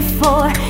for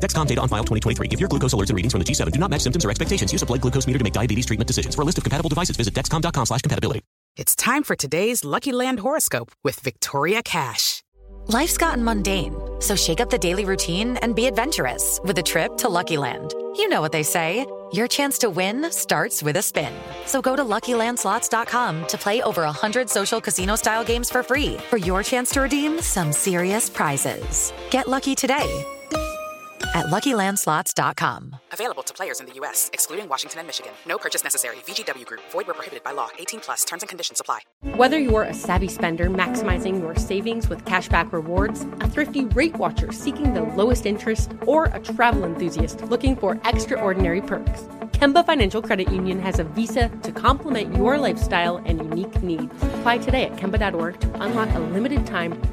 Dexcom data on file 2023. If your glucose alerts and readings from the G7 do not match symptoms or expectations, use a blood glucose meter to make diabetes treatment decisions. For a list of compatible devices, visit dexcom.com slash compatibility. It's time for today's Lucky Land horoscope with Victoria Cash. Life's gotten mundane, so shake up the daily routine and be adventurous with a trip to Lucky Land. You know what they say. Your chance to win starts with a spin. So go to LuckyLandSlots.com to play over 100 social casino-style games for free for your chance to redeem some serious prizes. Get lucky today at LuckyLandSlots.com. Available to players in the U.S., excluding Washington and Michigan. No purchase necessary. VGW Group. Void where prohibited by law. 18 plus. Terms and conditions apply. Whether you're a savvy spender maximizing your savings with cashback rewards, a thrifty rate watcher seeking the lowest interest, or a travel enthusiast looking for extraordinary perks, Kemba Financial Credit Union has a visa to complement your lifestyle and unique needs. Apply today at Kemba.org to unlock a limited time